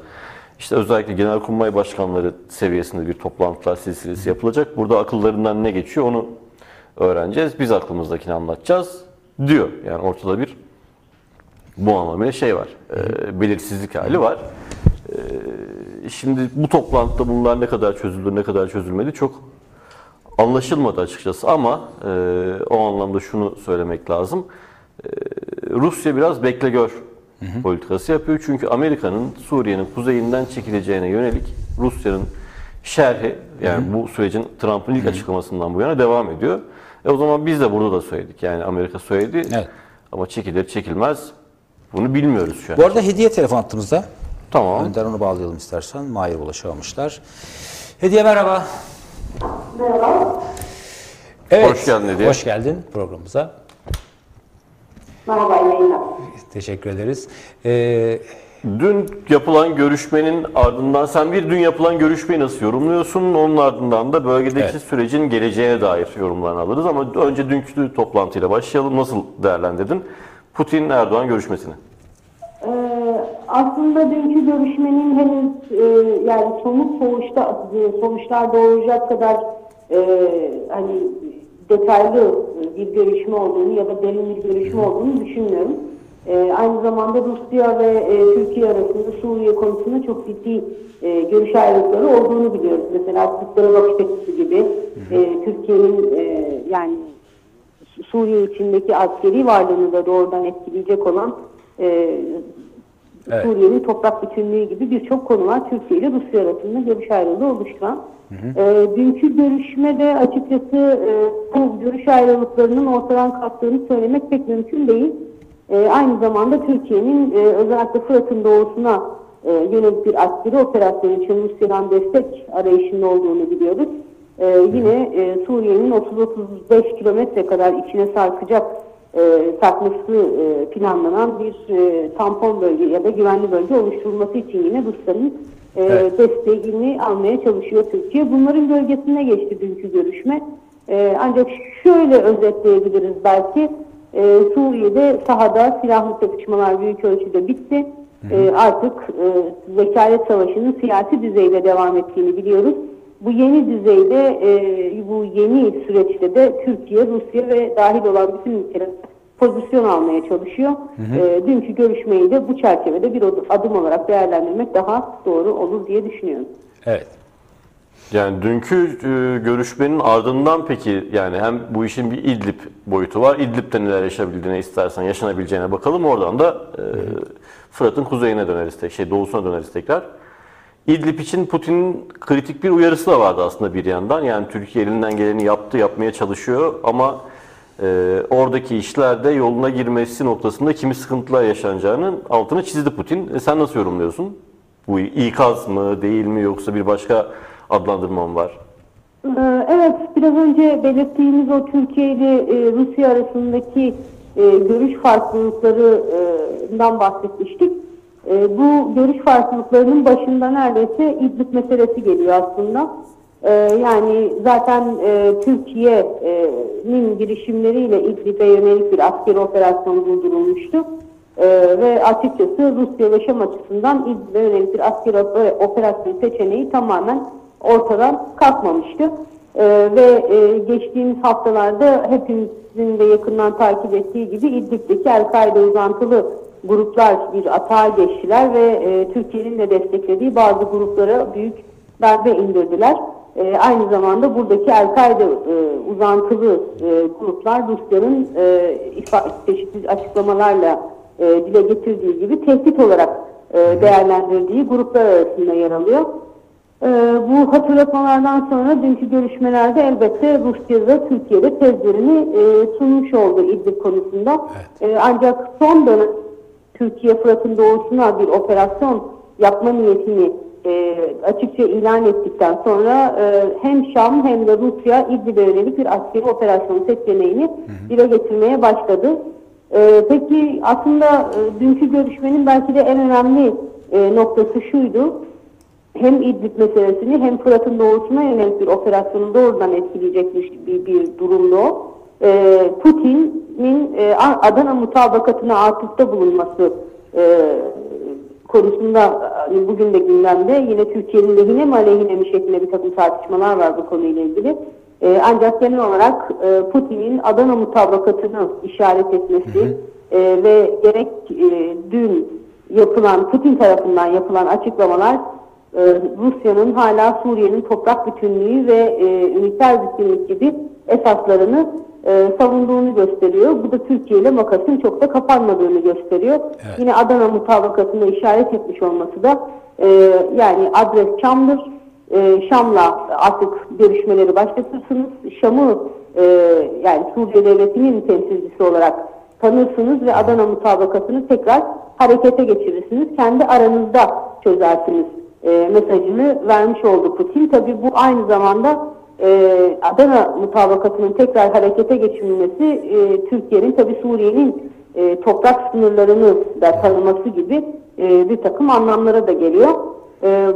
İşte özellikle genelkurmay başkanları seviyesinde bir toplantılar silsilesi yapılacak. Burada akıllarından ne geçiyor onu öğreneceğiz. Biz aklımızdakini anlatacağız diyor. Yani ortada bir bu anlamıyla şey var. e, belirsizlik hali var. E, şimdi bu toplantıda bunlar ne kadar çözüldü, ne kadar çözülmedi çok anlaşılmadı açıkçası ama e, o anlamda şunu söylemek lazım. E, Rusya biraz bekle gör politikası yapıyor. Çünkü Amerika'nın Suriye'nin kuzeyinden çekileceğine yönelik Rusya'nın şerhi yani bu sürecin Trump'ın ilk açıklamasından bu yana devam ediyor. E o zaman biz de burada da söyledik. Yani Amerika söyledi Evet. ama çekilir çekilmez bunu bilmiyoruz şu an. Bu arada hediye telefon attığımızda. Tamam. Önden onu bağlayalım istersen. Mahir ulaşamamışlar. Hediye merhaba. Merhaba. Evet. Hoş geldin Hediye. Hoş geldin programımıza. Merhaba yayınlar. Teşekkür ederiz. Ee, Dün yapılan görüşmenin ardından sen bir dün yapılan görüşmeyi nasıl yorumluyorsun? Onun ardından da bölgedeki Evet. sürecin geleceğine dair yorumlarını alırız. Ama önce dünkü toplantıyla başlayalım. Nasıl değerlendirdin? Putin-Erdoğan görüşmesini. Ee, aslında dünkü görüşmenin henüz e, yani somut sonuçta e, sonuçlar doğuracak kadar e, hani detaylı bir görüşme olduğunu ya da derin bir görüşme olduğunu düşünmüyorum. E, aynı zamanda Rusya ve e, Türkiye arasında Suriye konusunda çok ciddi e, görüş ayrılıkları olduğunu biliyoruz. Mesela Türklere bakış açısı gibi e, Türkiye'nin e, yani Suriye içindeki askeri varlığını da doğrudan etkileyecek olan e, Evet. Suriye'nin toprak bütünlüğü gibi birçok konu var. Türkiye ile Rusya arasında görüş ayrılığı oluşturan. E, dünkü görüşmede açıkçası e, bu görüş ayrılıklarının ortadan kalktığını söylemek pek mümkün değil. E, aynı zamanda Türkiye'nin e, özellikle Fırat'ın doğusuna e, yönelik bir askeri operasyon için Rusya'dan destek arayışında olduğunu biliyoruz. E, yine e, Suriye'nin 30-35 kilometre kadar içine sarkacak e, sarkması e, planlanan bir e, tampon bölge ya da güvenli bölge oluşturulması için yine Rusya'nın e, Evet. desteğini almaya çalışıyor Türkiye. Bunların gölgesine geçti dünkü görüşme. E, ancak şöyle özetleyebiliriz belki. E, Suriye'de sahada silahlı çatışmalar büyük ölçüde bitti. E, artık e, vekalet savaşının siyasi düzeyde devam ettiğini biliyoruz. Bu yeni düzeyde, e, bu yeni süreçte de Türkiye, Rusya ve dahil olan bütün ülkeler pozisyon almaya çalışıyor. E, dünkü görüşmeyi de bu çerçevede bir adım olarak değerlendirmek daha doğru olur diye düşünüyorum. Evet. Yani dünkü e, görüşmenin ardından peki yani hem bu işin bir İdlib boyutu var. İdlib'de neler yaşayabildiğine istersen yaşanabileceğine bakalım. Oradan da e, Fırat'ın kuzeyine döneriz, şey doğusuna döneriz tekrar. İdlib için Putin'in kritik bir uyarısı da vardı aslında bir yandan. Yani Türkiye elinden geleni yaptı, yapmaya çalışıyor ama e, oradaki işlerde yoluna girmesi noktasında kimi sıkıntılar yaşanacağının altını çizdi Putin. E, sen nasıl yorumluyorsun? Bu ikaz mı, değil mi yoksa bir başka adlandırma mı var? Ee, Evet, biraz önce belirttiğimiz o Türkiye ile e, Rusya arasındaki e, görüş farklılıklarından bahsetmiştik. E, Bu görüş farklılıklarının başında neredeyse İdlib meselesi geliyor aslında. E, Yani zaten e, Türkiye'nin girişimleriyle İdlib'e yönelik bir askeri operasyon durdurulmuştu. Ee, ve açıkçası Rusya ve Şam açısından İdlib'e yönelik bir askeri oper- operasyon seçeneği tamamen ortadan kalkmamıştı. Ee, ve e, geçtiğimiz haftalarda hepimizin de yakından takip ettiği gibi İdlib'deki El-Kaide uzantılı gruplar bir atağa geçtiler ve e, Türkiye'nin de desteklediği bazı gruplara büyük darbe indirdiler. E, aynı zamanda buradaki El-Kaide e, uzantılı e, gruplar Rusya'nın e, çeşitli açıklamalarla e, dile getirdiği gibi tehdit olarak e, değerlendirdiği gruplar arasında yer alıyor. E, bu hatırlatmalardan sonra dünkü görüşmelerde elbette Rusya ve Türkiye'de tezlerini e, sunmuş oldu İdlib konusunda. E, ancak son dönem Türkiye Fırat'ın doğusuna bir operasyon yapma niyetini e, açıkça ilan ettikten sonra e, hem Şam hem de Rusya İdlib'e yönelik bir askeri operasyon seçeneğini dile getirmeye başladı. E, peki aslında e, dünkü görüşmenin belki de en önemli e, noktası şuydu. Hem İdlib meselesini hem Fırat'ın doğusuna yönelik bir operasyonu doğrudan etkileyecek bir, bir, bir durumdu o. E, Putin'in e, Adana mutabakatına atıfta bulunması e, konusunda hani bugün de gündemde yine Türkiye'nin lehine mi aleyhine mi şeklinde bir takım tartışmalar var bu konuyla ilgili. E, ancak genel olarak e, Putin'in Adana mutabakatını işaret etmesi e, ve gerek e, dün yapılan Putin tarafından yapılan açıklamalar e, Rusya'nın hala Suriye'nin toprak bütünlüğü ve e, üniter bütünlük gibi esaslarını e, savunduğunu gösteriyor. Bu da Türkiye ile makasın çok da kapanmadığını gösteriyor. Yine Adana mutabakatına işaret etmiş olması da e, yani adres Şam'dır. E, Şam'la artık görüşmeleri başlatırsınız. Şam'ı e, yani Suriye Devleti'nin temsilcisi olarak tanırsınız ve Adana mutabakatını tekrar harekete geçirirsiniz. Kendi aranızda çözersiniz e, mesajını vermiş oldu Putin. Tabii bu aynı zamanda e, Adana mutabakatının tekrar harekete geçirilmesi e, Türkiye'nin tabii Suriye'nin e, toprak sınırlarını da tanıması gibi e, bir takım anlamlara da geliyor. E,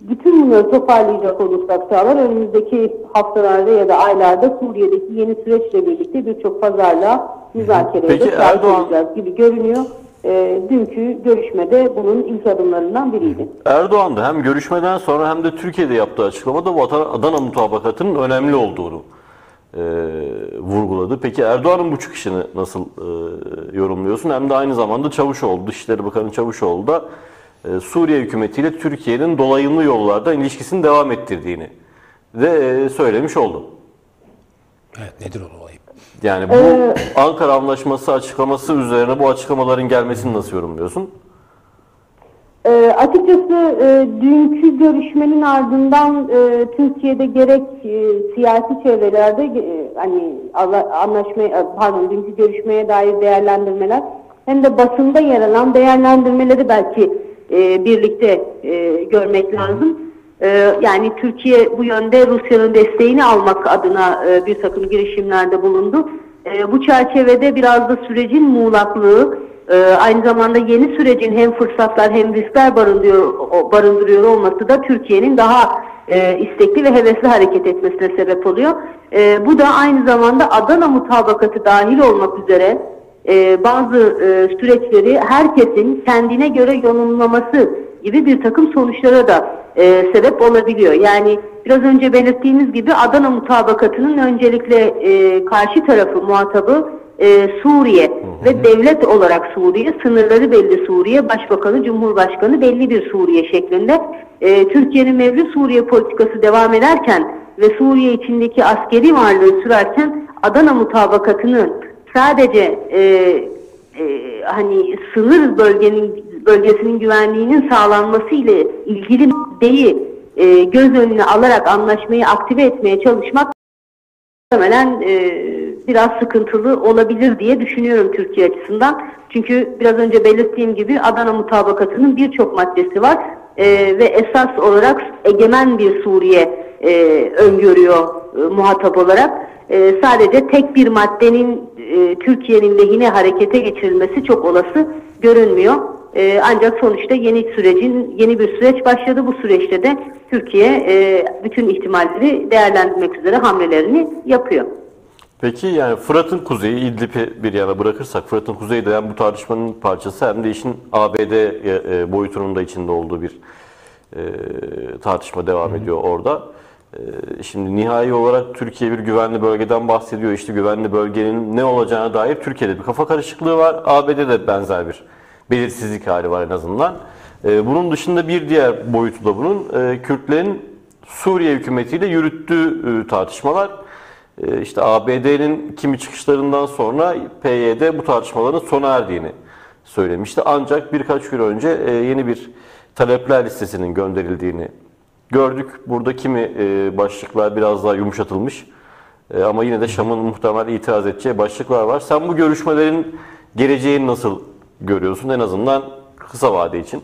bütün bunları toparlayacak olursak Çağlar önümüzdeki haftalarda ya da aylarda Suriye'deki yeni süreçle birlikte birçok pazarlığa müzakereye Peki Erdoğan- gibi görünüyor. E, dünkü görüşmede bunun ilk adımlarından biriydi. Erdoğan da hem görüşmeden sonra hem de Türkiye'de yaptığı açıklamada bu Adana- Adana mutabakatının önemli olduğunu e, vurguladı. Peki Erdoğan'ın bu çıkışını nasıl e, yorumluyorsun? Hem de aynı zamanda Çavuşoğlu, Dışişleri Bakanı Çavuşoğlu da e, Suriye hükümetiyle Türkiye'nin dolayımlı yollardan ilişkisini devam ettirdiğini de e, söylemiş oldu. Evet nedir o olay? Yani bu Ee, Ankara Anlaşması açıklaması üzerine bu açıklamaların gelmesini nasıl yorumluyorsun? E, açıkçası e, dünkü görüşmenin ardından e, Türkiye'de gerek e, siyasi çevrelerde e, hani anlaşmaya e, pardon dünkü görüşmeye dair değerlendirmeler hem de basında yer alan değerlendirmeleri belki e, birlikte e, görmek lazım. E, yani Türkiye bu yönde Rusya'nın desteğini almak adına e, bir takım girişimlerde bulundu. E, bu çerçevede biraz da sürecin muğlaklığı, ee, aynı zamanda yeni sürecin hem fırsatlar hem riskler barındırıyor, barındırıyor olması da Türkiye'nin daha e, istekli ve hevesli hareket etmesine sebep oluyor. E, bu da aynı zamanda Adana mutabakatı dahil olmak üzere e, bazı e, süreçleri herkesin kendine göre yorumlaması gibi bir takım sonuçlara da e, sebep olabiliyor. Yani biraz önce belirttiğimiz gibi Adana mutabakatının öncelikle e, karşı tarafı muhatabı e, Suriye ve devlet olarak Suriye, sınırları belli Suriye, başbakanı, cumhurbaşkanı belli bir Suriye şeklinde. E, Türkiye'nin mevcut Suriye politikası devam ederken ve Suriye içindeki askeri varlığı sürerken Adana mutabakatının sadece e, e, hani sınır bölgenin bölgesinin güvenliğinin sağlanması ile ilgili maddeyi e, göz önüne alarak anlaşmayı aktive etmeye çalışmak muhtemelen e, biraz sıkıntılı olabilir diye düşünüyorum Türkiye açısından. Çünkü biraz önce belirttiğim gibi Adana mutabakatının birçok maddesi var E, ve esas olarak egemen bir Suriye e, öngörüyor e, muhatap olarak. E, sadece tek bir maddenin e, Türkiye'nin lehine harekete geçirilmesi çok olası görünmüyor. E, ancak sonuçta yeni sürecin yeni bir süreç başladı. Bu süreçte de Türkiye e, bütün ihtimalleri değerlendirmek üzere hamlelerini yapıyor. Peki yani Fırat'ın kuzeyi, İdlib'i bir yana bırakırsak Fırat'ın kuzeyi de hem bu tartışmanın parçası hem de işin ABD e, e, boyutunun da içinde olduğu bir e, tartışma devam ediyor orada. E, şimdi nihai olarak Türkiye bir güvenli bölgeden bahsediyor. İşte güvenli bölgenin ne olacağına dair Türkiye'de bir kafa karışıklığı var. ABD'de de benzer bir belirsizlik hali var en azından. E, bunun dışında bir diğer boyutu da bunun e, Kürtlerin Suriye hükümetiyle yürüttüğü e, tartışmalar. E, işte ABD'nin kimi çıkışlarından sonra PYD bu tartışmaların sona erdiğini söylemişti. Ancak birkaç gün önce yeni bir talepler listesinin gönderildiğini gördük. Burada kimi e, başlıklar biraz daha yumuşatılmış. E, ama yine de Şam'ın muhtemel itiraz edeceği başlıklar var. Sen bu görüşmelerin geleceğini nasıl görüyorsun en azından kısa vade için?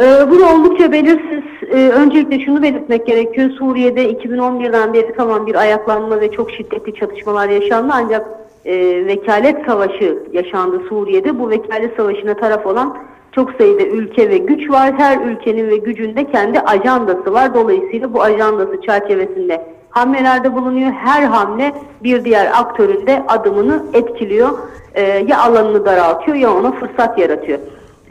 Ee, bu oldukça belirsiz. Ee, öncelikle şunu belirtmek gerekiyor. Suriye'de 2011'den beri tamam bir ayaklanma ve çok şiddetli çatışmalar yaşandı ancak e, vekalet savaşı yaşandı Suriye'de. Bu vekalet savaşına taraf olan çok sayıda ülke ve güç var. Her ülkenin ve gücün de kendi ajandası var. Dolayısıyla bu ajandası çerçevesinde hamlelerde bulunuyor. Her hamle bir diğer aktörün de adımını etkiliyor. Ee, ya alanını daraltıyor ya ona fırsat yaratıyor.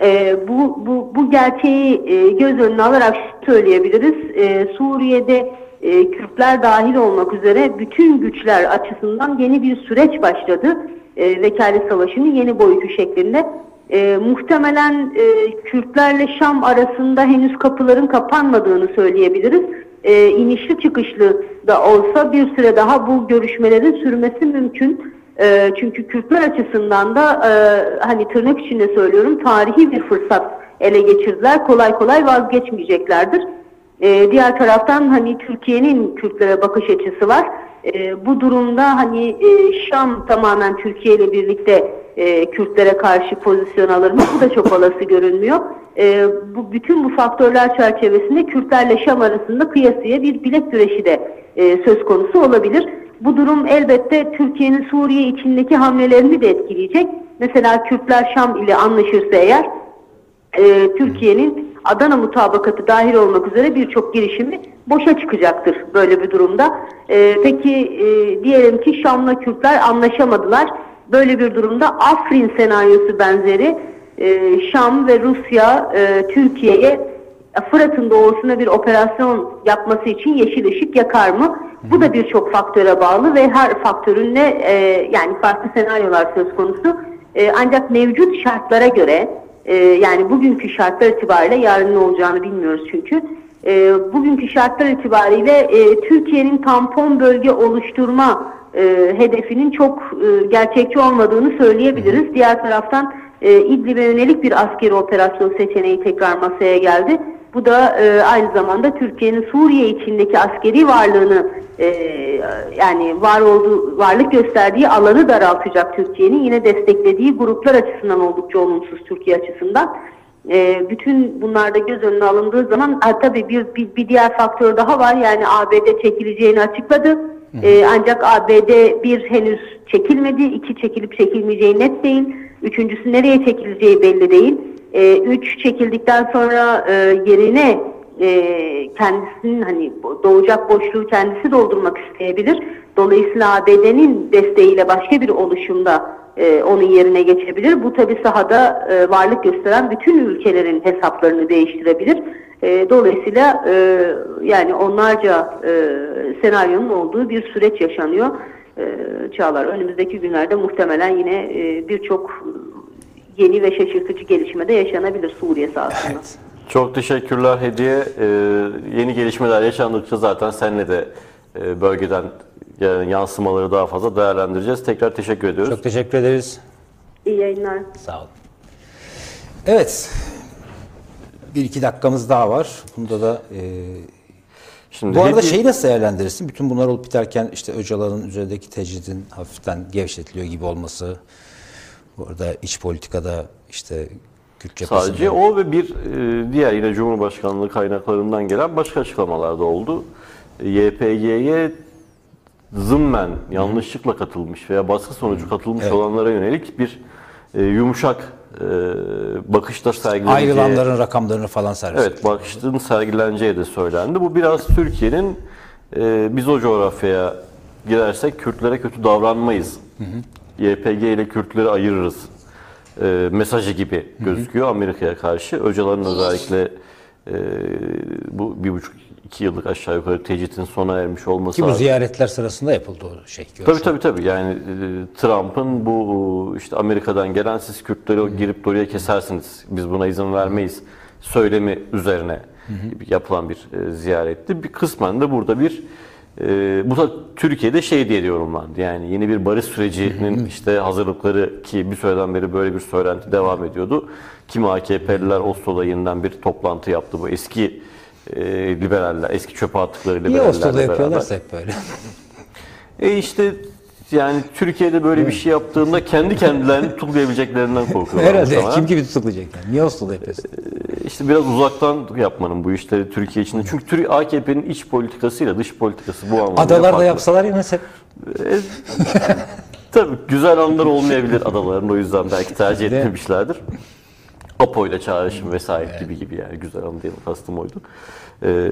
Ee, bu, bu, bu gerçeği e, göz önüne alarak söyleyebiliriz. Ee, Suriye'de e, Kürtler dahil olmak üzere bütün güçler açısından yeni bir süreç başladı. E, Vekalet Savaşı'nın yeni boyutu şeklinde. E, muhtemelen e, Kürtlerle Şam arasında henüz kapıların kapanmadığını söyleyebiliriz. E, inişli çıkışlı da olsa bir süre daha bu görüşmelerin sürmesi mümkün. E, çünkü Kürtler açısından da e, hani tırnak içinde söylüyorum tarihi bir fırsat ele geçirdiler. Kolay kolay vazgeçmeyeceklerdir. E, diğer taraftan hani Türkiye'nin Kürtlere bakış açısı var. E, bu durumda hani e, Şam tamamen Türkiye ile birlikte e, Kürtlere karşı pozisyon alır mı? Bu da çok olası görünmüyor. E, bu bütün bu faktörler çerçevesinde Kürtlerle Şam arasında kıyasıya bir bilek güreşi de e, söz konusu olabilir. Bu durum elbette Türkiye'nin Suriye içindeki hamlelerini de etkileyecek. Mesela Kürtler Şam ile anlaşırsa eğer e, Türkiye'nin Adana mutabakatı dahil olmak üzere birçok girişimi boşa çıkacaktır böyle bir durumda. E, peki e, diyelim ki Şam'la Kürtler anlaşamadılar. Böyle bir durumda Afrin senaryosu benzeri e, Şam ve Rusya e, Türkiye'ye Fırat'ın doğusuna bir operasyon yapması için yeşil ışık yakar mı? Bu da birçok faktöre bağlı ve her faktörün de e, yani farklı senaryolar söz konusu. E, ancak mevcut şartlara göre e, yani bugünkü şartlar itibariyle yarın ne olacağını bilmiyoruz çünkü. E, bugünkü şartlar itibariyle e, Türkiye'nin tampon bölge oluşturma e, hedefinin çok e, gerçekçi olmadığını söyleyebiliriz. Diğer taraftan e, İdlib'e yönelik bir askeri operasyon seçeneği tekrar masaya geldi. Bu da e, aynı zamanda Türkiye'nin Suriye içindeki askeri varlığını e, yani var olduğu varlık gösterdiği alanı daraltacak Türkiye'nin yine desteklediği gruplar açısından oldukça olumsuz Türkiye açısından. E, bütün bunlarda göz önüne alındığı zaman ha, tabii bir, bir, bir diğer faktör daha var yani ABD çekileceğini açıkladı. E, ancak ABD bir henüz çekilmedi, iki çekilip çekilmeyeceği net değil. Üçüncüsü nereye çekileceği belli değil. E, üç çekildikten sonra e, yerine e, kendisinin hani doğacak boşluğu kendisi doldurmak isteyebilir. Dolayısıyla ABD'nin desteğiyle başka bir oluşumda e, onun yerine geçebilir. Bu tabi sahada e, varlık gösteren bütün ülkelerin hesaplarını değiştirebilir. E, dolayısıyla e, yani onlarca e, senaryonun olduğu bir süreç yaşanıyor. E, Çağlar önümüzdeki günlerde muhtemelen yine e, birçok yeni ve şaşırtıcı gelişme de yaşanabilir Suriye sahasında. Evet. Çok teşekkürler Hediye. Ee, yeni gelişmeler yaşandıkça zaten seninle de e, bölgeden gelen yansımaları daha fazla değerlendireceğiz. Tekrar teşekkür ediyoruz. Çok teşekkür ederiz. İyi yayınlar. Sağ olun. Evet. Bir iki dakikamız daha var. Bunda da e, Şimdi bu arada Hediye- şeyi nasıl değerlendirirsin? Bütün bunlar olup biterken işte Öcalan'ın üzerindeki tecridin hafiften gevşetiliyor gibi olması. Bu arada iç politikada işte Kürt cephesinde. Sadece o ve bir e, diğer yine Cumhurbaşkanlığı kaynaklarından gelen başka açıklamalar da oldu. E, YPG'ye zımmen yanlışlıkla katılmış veya baskı sonucu katılmış Evet. olanlara yönelik bir e, yumuşak e, bakışta sergileneceği Ayrılanların rakamlarını falan servis Evet, bakışların sergileneceği de söylendi. Bu biraz Türkiye'nin e, biz o coğrafyaya girersek Kürtlere kötü davranmayız. YPG ile Kürtleri ayırırız e, mesajı gibi gözüküyor Amerika'ya karşı. Öcalan'ın özellikle e, bu bir buçuk iki yıllık aşağı yukarı tecritin sona ermiş olması Ki bu ziyaretler sırasında yapıldı o şey. Tabii görüşme. tabii tabii yani e, Trump'ın bu işte Amerika'dan gelen siz Kürtleri girip de oraya kesersiniz biz buna izin vermeyiz söylemi üzerine yapılan bir e, ziyaretti. Bir kısmen de burada bir e, bu da Türkiye'de şey diye yorumlandı yani yeni bir barış sürecinin işte hazırlıkları ki bir süreden beri böyle bir söylenti devam ediyordu. Kimi AKP'liler Oslo'da yeniden bir toplantı yaptı bu eski e, liberaller, eski çöpe attıkları Niye liberallerle Oslo'da yapıyorlarsa hep böyle. E işte yani Türkiye'de böyle bir şey yaptığında kendi kendilerini tutuklayabileceklerinden korkuyorlar. Herhalde kim gibi tutuklayacak yani? Niye Oslo'da yapıyorsun? İşte biraz uzaktan yapmanın bu işleri Türkiye içinde. Çünkü Türkiye AKP'nin iç politikasıyla dış politikası bu anlamda Adalarda farklı. yapsalar ya mesela. E, tabii güzel anlar olmayabilir adaların o yüzden belki tercih etmemişlerdir. Apo ile çağrışım vesaire gibi gibi yani güzel anı diyelim kastım oydu. Ee,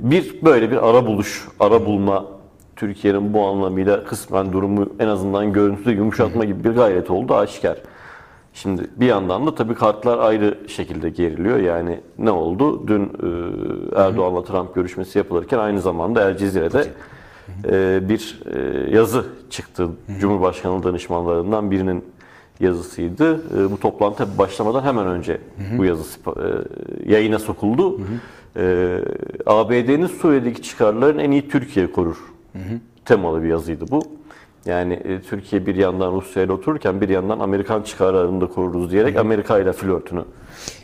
bir böyle bir ara buluş, ara bulma Türkiye'nin bu anlamıyla kısmen durumu en azından görüntüde yumuşatma gibi bir gayret oldu aşikar. Şimdi bir yandan da tabii kartlar ayrı şekilde geriliyor. Yani ne oldu? Dün e, Erdoğan'la Trump görüşmesi yapılırken aynı zamanda El Cezire'de e, bir e, yazı çıktı. Cumhurbaşkanı danışmanlarından birinin yazısıydı. E, bu toplantı başlamadan hemen önce bu yazı e, yayına sokuldu. E, ABD'nin Suriye'deki çıkarlarını en iyi Türkiye korur. Temalı bir yazıydı bu. Yani e, Türkiye bir yandan Rusya ile otururken bir yandan Amerikan çıkarlarını da koruruz diyerek Amerika ile flörtünü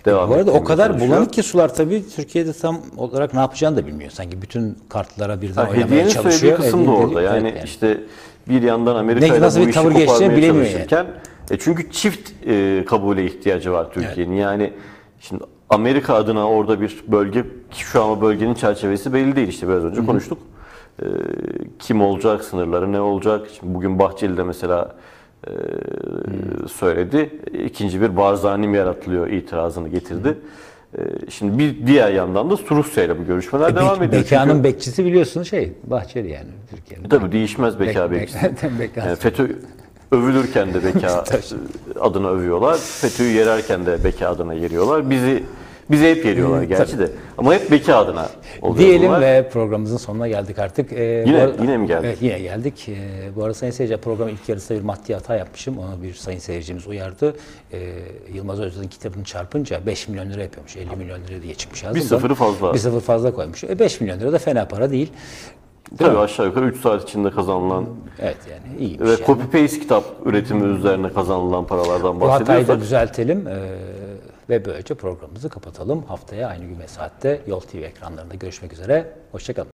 devam Bu arada o kadar çalışıyor. bulanık ki sular tabii Türkiye'de tam olarak ne yapacağını da bilmiyor. Sanki bütün kartlara birden Ha, oynamaya çalışıyor. kısım da Hediye orada. dedi- Yani evet işte bir yandan Amerika ile bu bir işi koparmaya çalışırken e, çünkü çift e, kabule ihtiyacı var Türkiye'nin. Yani şimdi Amerika adına orada bir bölge ki şu an o bölgenin çerçevesi belli değil işte biraz önce konuştuk. E, kim olacak, sınırları ne olacak? Şimdi bugün Bahçeli de mesela e, söyledi. İkinci bir Barzani mi yaratılıyor itirazını getirdi. E, Şimdi bir diğer yandan da Rusya ile bu görüşmeler Be- devam ediyor. Bekanın Çünkü- bekçisi biliyorsun şey Bahçeli yani Türkiye'nin. Tabii değişmez beka Bek- bekçisi. bek-. (laughs) Yani FETÖ övülürken de beka (laughs) adına övüyorlar. FETÖ'yü yererken de beka adına yeriyorlar. Bizi bizi hep yeriyorlar gerçi de. Ama hep beka adına oluyor Diyelim bunlar. ve programımızın sonuna geldik artık. Ee, Yine- bu yine mi geldik? Evet yine geldik. Ee, bu arada Sayın Seyirciler programın ilk yarısında bir maddi hata yapmışım. Onu bir sayın seyircimiz uyardı. Ee, Yılmaz Özdil'in kitabını çarpınca 5 milyon lira yapıyormuş. 50 milyon lira diye çıkmış. Bir sıfırı fazla. Bir sıfır fazla koymuş. E 5 milyon lira da fena para değil. Tabii mi? aşağı yukarı 3 saat içinde kazanılan Evet yani iyi bir ve şey. copy paste kitap üretimi üzerine kazanılan paralardan Bu hatayı da bahsediyorsak düzeltelim ee, ve böylece programımızı kapatalım. Haftaya aynı gün ve saatte Yol TV ekranlarında görüşmek üzere. Hoşçakalın.